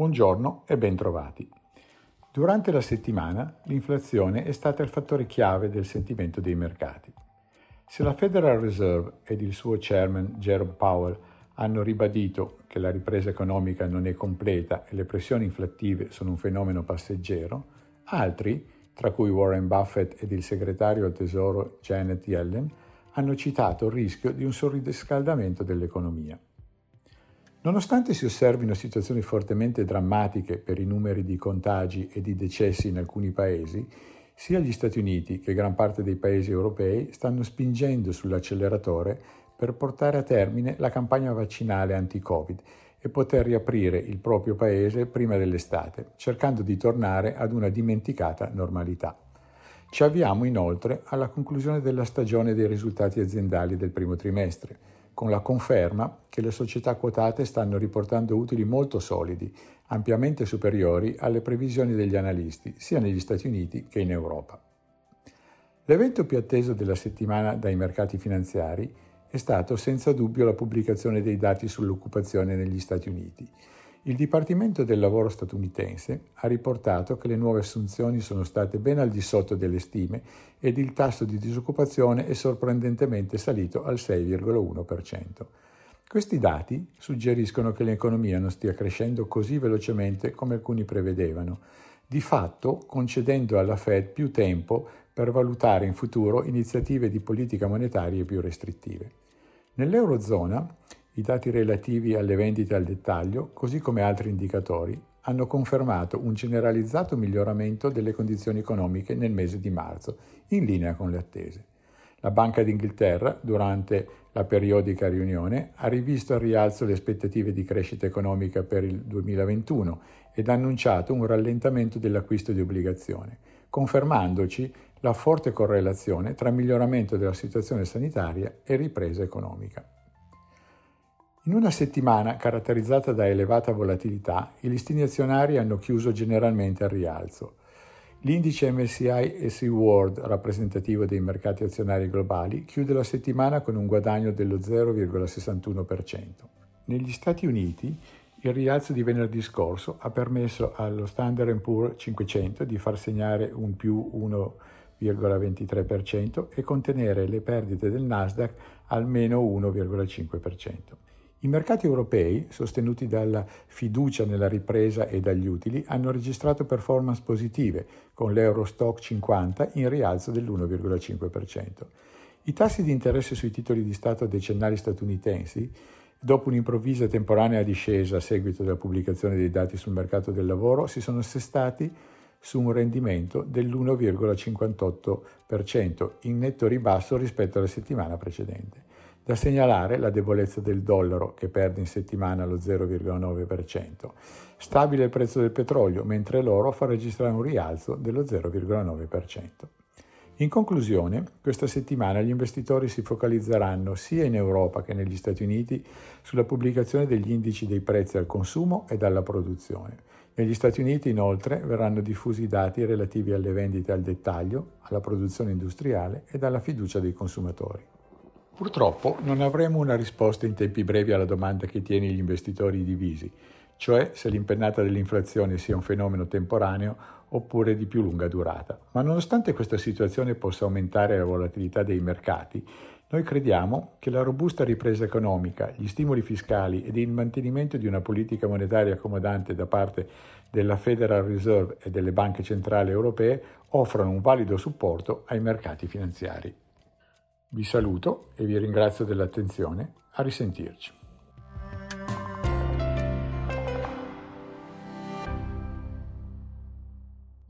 Buongiorno e ben trovati. Durante la settimana l'inflazione è stata il fattore chiave del sentimento dei mercati. Se la Federal Reserve ed il suo chairman Jerome Powell hanno ribadito che la ripresa economica non è completa e le pressioni inflattive sono un fenomeno passeggero, altri, tra cui Warren Buffett ed il segretario al Tesoro Janet Yellen, hanno citato il rischio di un sorriscaldamento dell'economia. Nonostante si osservino situazioni fortemente drammatiche per i numeri di contagi e di decessi in alcuni paesi, sia gli Stati Uniti che gran parte dei paesi europei stanno spingendo sull'acceleratore per portare a termine la campagna vaccinale anti-Covid e poter riaprire il proprio paese prima dell'estate, cercando di tornare ad una dimenticata normalità. Ci avviamo inoltre alla conclusione della stagione dei risultati aziendali del primo trimestre con la conferma che le società quotate stanno riportando utili molto solidi, ampiamente superiori alle previsioni degli analisti, sia negli Stati Uniti che in Europa. L'evento più atteso della settimana dai mercati finanziari è stato senza dubbio la pubblicazione dei dati sull'occupazione negli Stati Uniti, il Dipartimento del Lavoro statunitense ha riportato che le nuove assunzioni sono state ben al di sotto delle stime ed il tasso di disoccupazione è sorprendentemente salito al 6,1%. Questi dati suggeriscono che l'economia non stia crescendo così velocemente come alcuni prevedevano, di fatto concedendo alla Fed più tempo per valutare in futuro iniziative di politica monetaria più restrittive. Nell'Eurozona i dati relativi alle vendite al dettaglio, così come altri indicatori, hanno confermato un generalizzato miglioramento delle condizioni economiche nel mese di marzo, in linea con le attese. La Banca d'Inghilterra, durante la periodica riunione, ha rivisto al rialzo le aspettative di crescita economica per il 2021 ed ha annunciato un rallentamento dell'acquisto di obbligazioni, confermandoci la forte correlazione tra miglioramento della situazione sanitaria e ripresa economica. In una settimana caratterizzata da elevata volatilità, i listini azionari hanno chiuso generalmente al rialzo. L'indice MSCI SE World, rappresentativo dei mercati azionari globali, chiude la settimana con un guadagno dello 0,61%. Negli Stati Uniti, il rialzo di venerdì scorso ha permesso allo Standard Poor's 500 di far segnare un più 1,23% e contenere le perdite del Nasdaq al meno 1,5%. I mercati europei, sostenuti dalla fiducia nella ripresa e dagli utili, hanno registrato performance positive, con l'Eurostock 50 in rialzo dell'1,5%. I tassi di interesse sui titoli di Stato decennali statunitensi, dopo un'improvvisa temporanea discesa a seguito della pubblicazione dei dati sul mercato del lavoro, si sono assestati su un rendimento dell'1,58%, in netto ribasso rispetto alla settimana precedente. Da segnalare la debolezza del dollaro che perde in settimana lo 0,9%. Stabile il prezzo del petrolio, mentre l'oro fa registrare un rialzo dello 0,9%. In conclusione, questa settimana gli investitori si focalizzeranno sia in Europa che negli Stati Uniti sulla pubblicazione degli indici dei prezzi al consumo e alla produzione. Negli Stati Uniti inoltre verranno diffusi i dati relativi alle vendite al dettaglio, alla produzione industriale e alla fiducia dei consumatori. Purtroppo non avremo una risposta in tempi brevi alla domanda che tiene gli investitori divisi, cioè se l'impennata dell'inflazione sia un fenomeno temporaneo oppure di più lunga durata. Ma nonostante questa situazione possa aumentare la volatilità dei mercati, noi crediamo che la robusta ripresa economica, gli stimoli fiscali ed il mantenimento di una politica monetaria accomodante da parte della Federal Reserve e delle banche centrali europee offrono un valido supporto ai mercati finanziari. Vi saluto e vi ringrazio dell'attenzione. A risentirci.